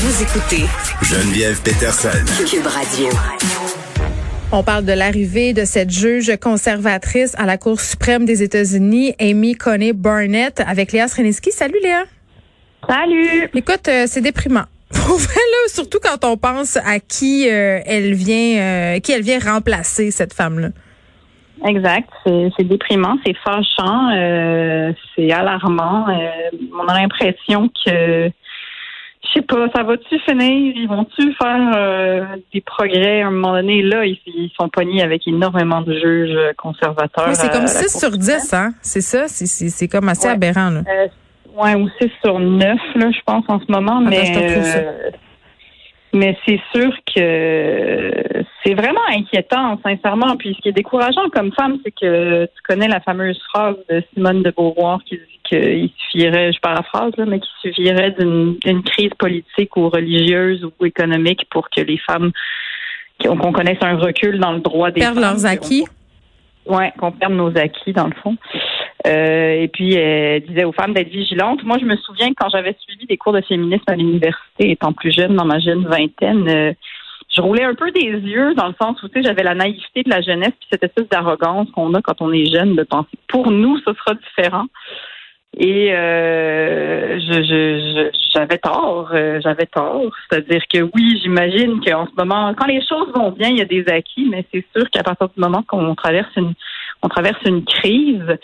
Vous écoutez Geneviève Peterson. Cube Radio. On parle de l'arrivée de cette juge conservatrice à la Cour suprême des États-Unis, Amy Coney Barnett, avec Léa Sreniski. Salut Léa. Salut. Écoute, euh, c'est déprimant. Là, surtout quand on pense à qui euh, elle vient, euh, qui elle vient remplacer cette femme-là. Exact. C'est déprimant, c'est fâchant, euh, c'est alarmant. Euh, on a l'impression que, je sais pas, ça va-tu finir? Ils vont-tu faire euh, des progrès à un moment donné? Là, ils, ils sont pognés avec énormément de juges conservateurs. Oui, c'est à comme la 6 Cour sur suprême. 10, hein? C'est ça? C'est- C'est c'est comme assez Ouais. aberrant, là. Euh, ouais, ou 6 sur 9, là, je pense, en ce moment. Mais euh, mais c'est sûr que c'est vraiment inquiétant, sincèrement. Puis ce qui est décourageant comme femme, c'est que tu connais la fameuse phrase de Simone de Beauvoir qui dit qu'il suffirait, je paraphrase, là, mais qu'il suffirait d'une crise politique ou religieuse ou économique pour que les femmes qu'on connaisse un recul dans le droit des Perdent femmes. leurs acquis. Ouais, qu'on perde nos acquis dans le fond. Euh, et puis elle disait aux femmes d'être vigilantes. Moi, je me souviens que quand j'avais suivi des cours de féminisme à l'université, étant plus jeune, dans ma jeune vingtaine, euh, je roulais un peu des yeux dans le sens où tu sais, j'avais la naïveté de la jeunesse puis cette espèce d'arrogance qu'on a quand on est jeune de penser pour nous ce sera différent. Et euh, je, je, je- j'avais tort, euh, j'avais tort. C'est-à-dire que oui, j'imagine qu'en ce moment, quand les choses vont bien, il y a des acquis, mais c'est sûr qu'à partir du moment qu'on traverse une, on traverse une crise,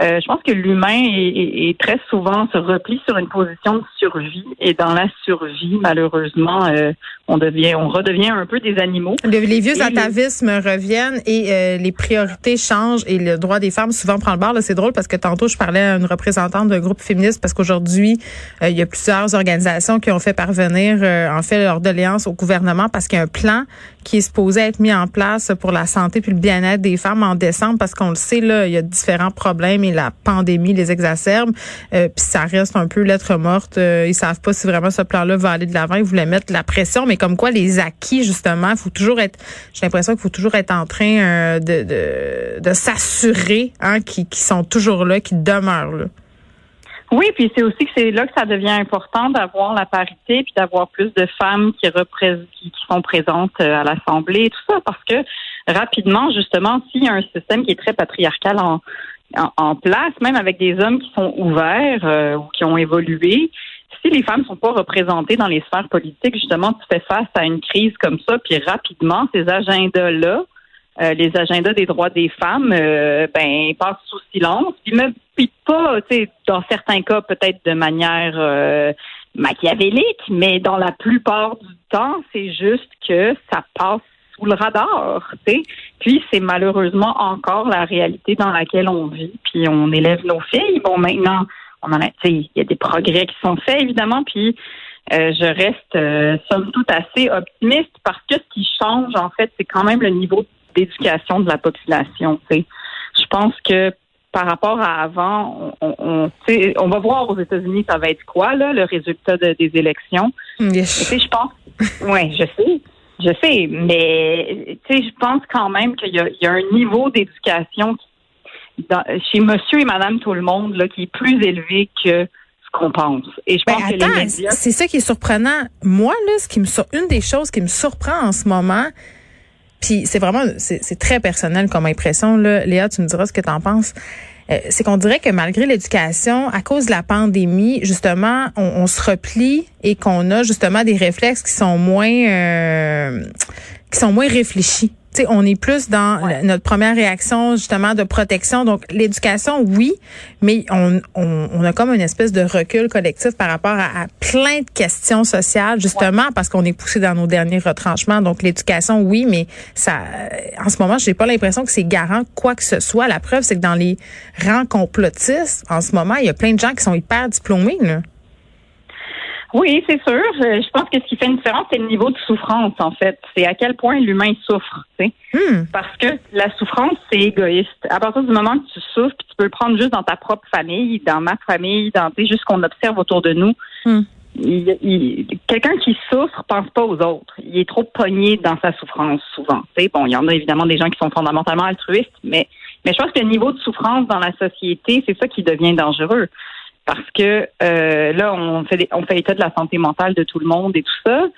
euh, je pense que l'humain est, est- est très souvent se replie sur une position de survie, et dans la survie, malheureusement, euh, on devient, on redevient un peu des animaux. Le- les vieux les- atavismes reviennent et euh, les priorités changent et le droit des femmes souvent prend le bord. C'est drôle parce que tantôt, je parlais à une représentante d'un groupe féministe parce qu'aujourd'hui, euh, il y a plusieurs organisations qui ont fait parvenir, euh, en fait, leur doléance au gouvernement parce qu'il y a un plan qui est supposé être mis en place pour la santé puis le bien-être des femmes en décembre parce qu'on le sait, là, il y a différents problèmes et la pandémie les exacerbe. Euh, puis ça reste un peu lettre morte. Euh, ils savent pas si vraiment ce plan-là va aller de l'avant. Ils voulaient mettre la pression, mais comme quoi les acquis, justement, faut toujours être, j'ai l'impression qu'il faut toujours être en train euh, de, de, s'assurer hein, qu'ils qu'ils sont toujours là, qu'ils demeurent là. Oui, puis c'est aussi que c'est là que ça devient important d'avoir la parité puis d'avoir plus de femmes qui qui, qui sont présentes euh, à l'Assemblée tout ça, parce que rapidement, justement, s'il y a un système qui est très patriarcal en, en, place, même avec des hommes qui sont ouverts euh, ou qui ont évolué, si les femmes sont pas représentées dans les sphères politiques, justement, tu fais face à une crise comme ça, puis rapidement, ces agendas-là, euh, les agendas des droits des femmes, euh, ben passent sous silence, puis même puis pas, dans certains cas peut-être de manière euh, machiavélique, mais dans la plupart du temps, c'est juste que ça passe sous le radar. Puis c'est malheureusement encore la réalité dans laquelle on vit, puis on élève nos filles. Bon, maintenant, on en a, il y a des progrès qui sont faits évidemment, puis euh, je reste euh, somme toute assez optimiste parce que ce qui change en fait, c'est quand même le niveau d'éducation de la population. Je pense que par rapport à avant, on, on, va voir aux États-Unis ça va être quoi là, le résultat de- des élections. Tu sais, je pense. Oui, je sais. Je sais, mais tu sais, je pense quand même qu'il y, a- il y a un niveau d'éducation chez monsieur et madame tout le monde là, qui est plus élevé que ce qu'on pense. Et je Ben, pense que les médias. c'est ça qui est surprenant. Moi, là, ce qui me sur- une des choses qui me surprend en ce moment, puis c'est vraiment, c'est très personnel comme impression, là. Léa, tu me diras ce que tu en penses. Euh, c'est qu'on dirait que malgré l'éducation, à cause de la pandémie, justement, on, on se replie et qu'on a justement des réflexes qui sont moins, euh, qui sont moins réfléchis. On est plus dans Ouais. notre première réaction justement de protection. Donc l'éducation, oui, mais on, on, on a comme une espèce de recul collectif par rapport à, à plein de questions sociales, justement parce qu'on est poussé dans nos derniers retranchements. Donc l'éducation, oui, mais ça, en ce moment, j'ai pas l'impression que c'est garant quoi que ce soit. La preuve, c'est que dans les rangs complotistes, en ce moment, il y a plein de gens qui sont hyper diplômés. Là. Oui, c'est sûr. Je, je pense que ce qui fait une différence, c'est le niveau de souffrance, en fait. C'est à quel point l'humain souffre, tu sais. Hmm. Parce que la souffrance, c'est égoïste. À partir du moment que tu souffres, puis tu peux le prendre juste dans ta propre famille, dans ma famille, dans tu sais, juste ce qu'on observe autour de nous. Hmm. Il- il- Quelqu'un qui souffre pense pas aux autres. Il est trop pogné dans sa souffrance souvent. Tu sais, bon, il y en a évidemment des gens qui sont fondamentalement altruistes, mais mais je pense que le niveau de souffrance dans la société, c'est ça qui devient dangereux. Parce que euh, là, on fait, on fait état de la santé mentale de tout le monde et tout ça.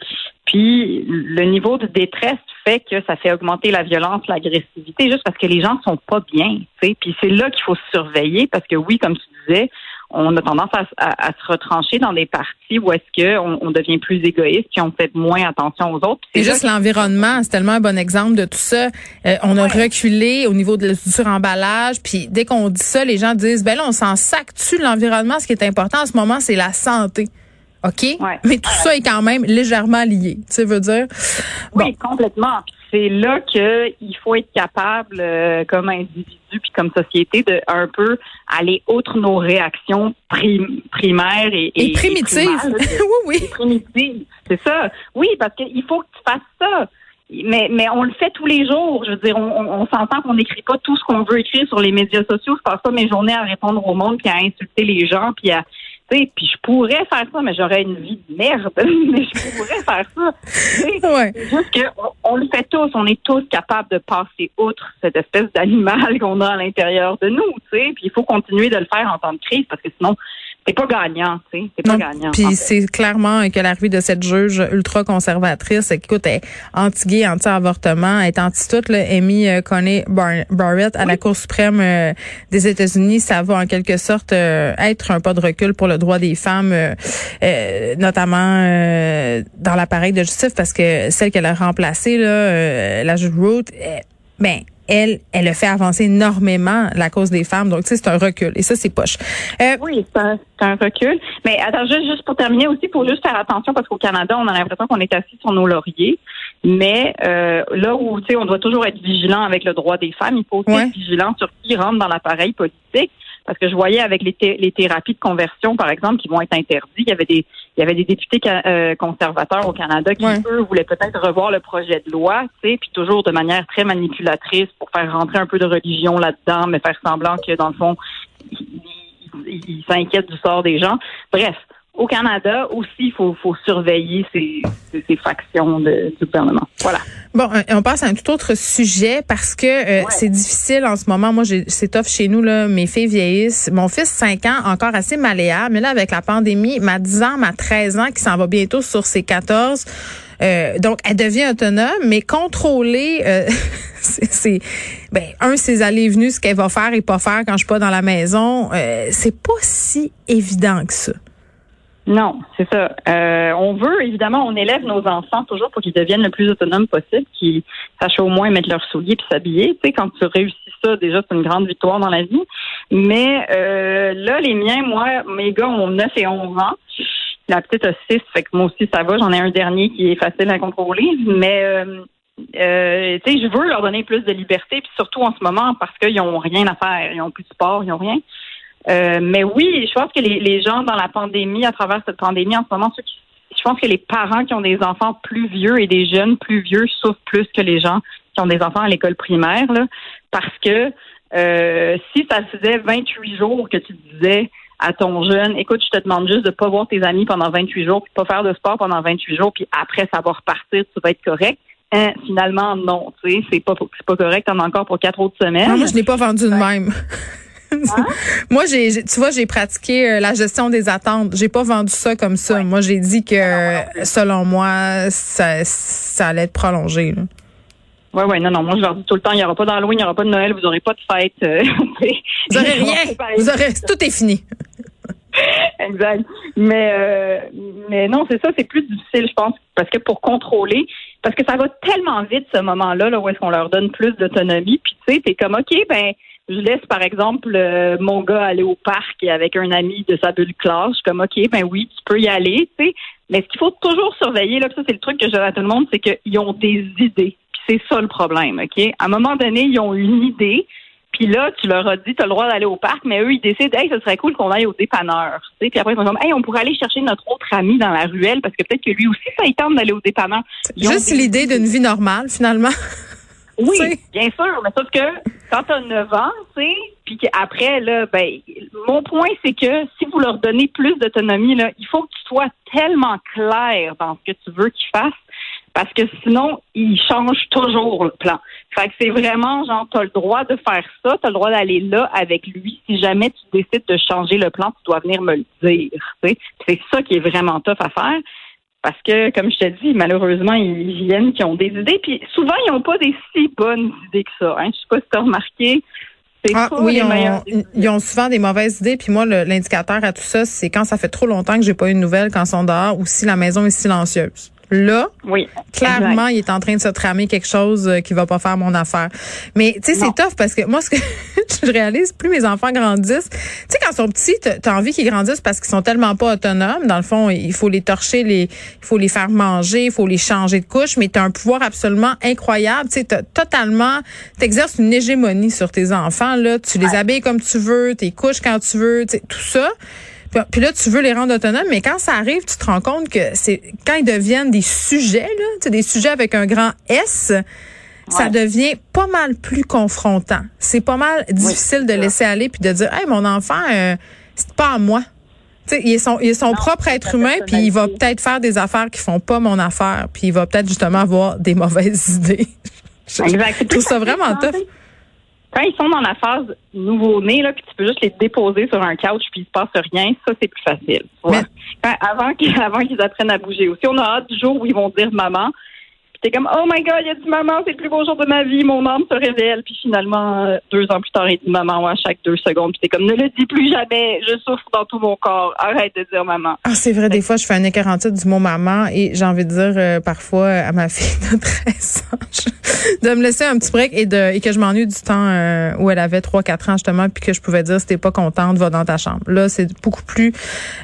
Puis le niveau de détresse fait que ça fait augmenter la violence, l'agressivité, juste parce que les gens sont pas bien. Puis c'est là qu'il faut se surveiller, parce que oui, comme tu disais, on a tendance à, se retrancher dans des parties où est-ce qu'on on devient plus égoïste puis on fait moins attention aux autres. C'est juste l'environnement, c'est tellement un bon exemple de tout ça. Euh, on a reculé au niveau de, du suremballage, puis dès qu'on dit ça, les gens disent ben là on s'en sac-tu l'environnement. Ce qui est important en ce moment, c'est la santé. OK? Mais tout ça est quand même légèrement lié. Tu veux dire? Oui, complètement c'est là qu'il faut être capable, euh, comme individu puis comme société, de un peu aller outre nos réactions primaires et, et, primitives. oui, oui. primitives. C'est ça. Oui, parce qu'il faut que tu fasses ça. Mais, mais on le fait tous les jours. Je veux dire, on, on, s'entend qu'on n'écrit pas tout ce qu'on veut écrire sur les médias sociaux. Je passe pas mes journées à répondre au monde puis à insulter les gens puis à puis je pourrais faire ça, mais j'aurais une vie de merde. mais je pourrais faire ça. Ouais. Juste qu'on on le fait tous. On est tous capables de passer outre cette espèce d'animal qu'on a à l'intérieur de nous. Puis il faut continuer de le faire en temps de crise parce que sinon, c'est pas gagnant, tu sais, c'est pas gagnant. Puis c'est clairement que l'arrivée de cette juge ultra conservatrice, écoute, elle est anti-gay, anti-avortement, elle est anti-tout, Amy euh, Coney Barrett à la Cour suprême euh, des États-Unis, ça va en quelque sorte euh, être un pas de recul pour le droit des femmes, notamment dans l'appareil de justice, parce que celle qu'elle a remplacée, là, la juge Ruth, ben elle, elle a fait avancer énormément la cause des femmes. Donc, tu sais, c'est un recul. Et ça, c'est poche. Euh, oui, c'est un, recul. Mais attends, juste, juste pour terminer aussi, pour juste faire attention, parce qu'au Canada, on a l'impression qu'on est assis sur nos lauriers. Mais euh, là où, tu sais, on doit toujours être vigilant avec le droit des femmes, il faut aussi être vigilant sur qui rentre dans l'appareil politique. Parce que je voyais avec les, les thérapies de conversion, par exemple, qui vont être interdites, il y avait des, il y avait des députés euh, conservateurs au Canada qui, eux, voulaient peut-être revoir le projet de loi, tu sais, puis toujours de manière très manipulatrice pour faire rentrer un peu de religion là-dedans, mais faire semblant que, dans le fond, ils s'inquiètent du sort des gens. Bref, au Canada aussi, il faut, faut, surveiller ces, ces, factions de, du gouvernement. Voilà. Bon, euh, on passe à un tout autre sujet parce que euh, c'est difficile en ce moment. Moi, c'est tough chez nous, là. Mes filles vieillissent. Mon fils, 5 ans, encore assez malléable. Mais là, avec la pandémie, ma 10 ans, ma 13 ans, qui s'en va bientôt sur ses 14, euh, donc, elle devient autonome, mais contrôler, euh, c'est, ben, un, ses allées et venues, ce qu'elle va faire et pas faire quand je suis pas dans la maison, euh, c'est pas si évident que ça. Non, c'est ça. Euh, on veut, évidemment, on élève nos enfants toujours pour qu'ils deviennent le plus autonomes possible, qu'ils sachent au moins mettre leurs souliers puis s'habiller. Tu sais, quand tu réussis ça, déjà, c'est une grande victoire dans la vie. Mais euh, là, les miens, moi, mes gars ont 9 et 11 ans. La petite a 6, fait que moi aussi, ça va. J'en ai un dernier qui est facile à contrôler. Mais euh, euh, tu sais, je veux leur donner plus de liberté, puis surtout en ce moment, parce qu'ils n'ont rien à faire. Ils n'ont plus de sport, ils n'ont rien. Euh, mais oui, je pense que les, les, gens dans la pandémie, à travers cette pandémie, en ce moment, je pense que les parents qui ont des enfants plus vieux et des jeunes plus vieux souffrent plus que les gens qui ont des enfants à l'école primaire, là, parce que euh, si ça faisait 28 jours que tu disais à ton jeune, écoute, je te demande juste de pas voir tes amis pendant 28 jours, puis pas faire de sport pendant 28 jours, puis après ça va repartir, tu vas être correct. Hein, finalement, non, tu sais, c'est pas, c'est pas correct, t'en as encore pour quatre autres semaines. Non, moi, je l'ai pas vendu de même. Hein? Moi, j'ai, tu vois, j'ai pratiqué euh, la gestion des attentes. J'ai pas vendu ça comme ça. Moi, j'ai dit que, selon moi, ça, ça allait être prolongé. Oui, oui, non, non. Moi, je leur dis tout le temps, il n'y aura pas d'Halloween, il n'y aura pas de Noël, vous n'aurez pas de fête. Euh, vous n'aurez rien. Vous aurez, tout est fini. exact. Mais, euh, mais non, c'est ça, c'est plus difficile, je pense, parce que pour contrôler, parce que ça va tellement vite ce moment-là, là, où est-ce qu'on leur donne plus d'autonomie, puis tu sais, t'es comme, OK, ben, je laisse, par exemple, euh, mon gars aller au parc avec un ami de sa bulle classe. Je suis comme, OK, ben oui, tu peux y aller, tu sais. Mais ce qu'il faut toujours surveiller, là, ça, c'est le truc que je dis à tout le monde, c'est qu'ils ont des idées. Puis c'est ça le problème, OK? À un moment donné, ils ont une idée. Puis là, tu leur as dit, tu as le droit d'aller au parc, mais eux, ils décident, hey, ce serait cool qu'on aille au dépanneur. Tu sais, puis après, ils sont comme, hey, on pourrait aller chercher notre autre ami dans la ruelle parce que peut-être que lui aussi, ça y tente d'aller au dépanneur. Juste l'idée d'une vie normale, finalement. Oui, bien sûr, mais sauf que quand tu as 9 ans, tu sais, puis qu'après, là, ben, mon point, c'est que si vous leur donnez plus d'autonomie, là, il faut que tu sois tellement clair dans ce que tu veux qu'ils fassent Parce que sinon, il change toujours le plan. Fait que c'est vraiment genre, tu as le droit de faire ça, tu as le droit d'aller là avec lui. Si jamais tu décides de changer le plan, tu dois venir me le dire. C'est ça qui est vraiment tough à faire. Parce que, comme je te dis, malheureusement, ils viennent qui ont des idées. Puis souvent, ils n'ont pas des si bonnes idées que ça. Hein. Je sais pas si tu as remarqué. Ah, oui, ils ont souvent des mauvaises idées. Puis moi, l'indicateur à tout ça, c'est quand ça fait trop longtemps que j'ai pas eu de nouvelles quand ils sont dehors ou si la maison est silencieuse. Là, oui, clairement, il est en train de se tramer quelque chose euh, qui va pas faire mon affaire. Mais tu sais, c'est tough parce que moi, ce que je réalise, plus mes enfants grandissent, tu sais, quand ils sont petits, tu as envie qu'ils grandissent parce qu'ils sont tellement pas autonomes. Dans le fond, il faut les torcher, les, il faut les faire manger, il faut les changer de couche, mais tu as un pouvoir absolument incroyable. Tu sais, totalement, t'exerces une hégémonie sur tes enfants. Là, tu les habilles comme tu veux, tes couches quand tu veux, tout ça. Puis là, tu veux les rendre autonomes, mais quand ça arrive, tu te rends compte que c'est quand ils deviennent des sujets, là, des sujets avec un grand S, ça devient pas mal plus confrontant. C'est pas mal difficile de laisser aller puis de dire, hey, mon enfant, euh, c'est pas à moi. sais, il est son, il est son propre être humain, puis il va peut-être faire des affaires qui font pas mon affaire, puis il va peut-être justement avoir des mauvaises idées. exact. Je trouve ça vraiment tough quand ils sont dans la phase nouveau-né, là, puis tu peux juste les déposer sur un couch puis il se passe rien, ça c'est plus facile. avant qu'ils avant qu'ils apprennent à bouger aussi, on a hâte du jour où ils vont dire maman. T'es comme oh my god, il a dit maman, c'est le plus beau jour de ma vie, mon âme se révèle. Puis finalement euh, deux ans plus tard, il dit maman à chaque deux secondes. Puis t'es comme ne le dis plus jamais, je souffre dans tout mon corps. Arrête de dire maman. Ah c'est vrai, des fois je fais un écart du mot maman et j'ai envie de dire euh, parfois à ma fille de 13 ans de me laisser un petit break et de et que je m'ennuie du temps euh, où elle avait 3 4 ans justement puis que je pouvais dire si t'es pas contente, va dans ta chambre. Là, c'est beaucoup plus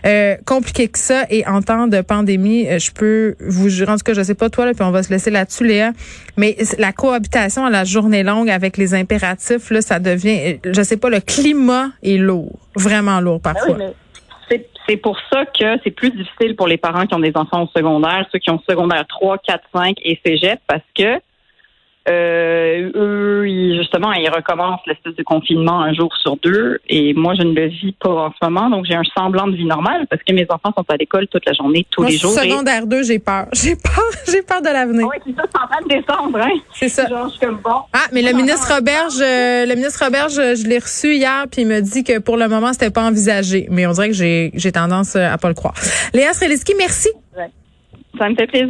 euh, compliqué que ça et en temps de pandémie, euh, je peux vous jurer en tout cas, je sais pas toi là puis on va se laisser là-dessus Léa, mais la cohabitation à la journée longue avec les impératifs là, ça devient je sais pas le climat est lourd, vraiment lourd ben parfois. c'est pour ça que c'est plus difficile pour les parents qui ont des enfants au secondaire, ceux qui ont secondaire 3, 4, 5 et cégep parce que euh, eux, ils, justement, ils recommencent l'espèce de confinement un jour sur deux. Et moi, je ne le vis pas en ce moment. Donc, j'ai un semblant de vie normale parce que mes enfants sont à l'école toute la journée, tous les jours. Secondaire 2, j'ai peur. J'ai peur. J'ai peur de l'avenir. oui, c'est ça, c'est en train de descendre, hein. C'est ça. Genre, je suis comme bon. Ah, mais le ministre Roberge, euh, le ministre Roberge, je l'ai reçu hier, puis il me dit que pour le moment, c'était pas envisagé. Mais on dirait que j'ai, j'ai tendance à pas le croire. Léa Streliski, merci. Ça me fait plaisir.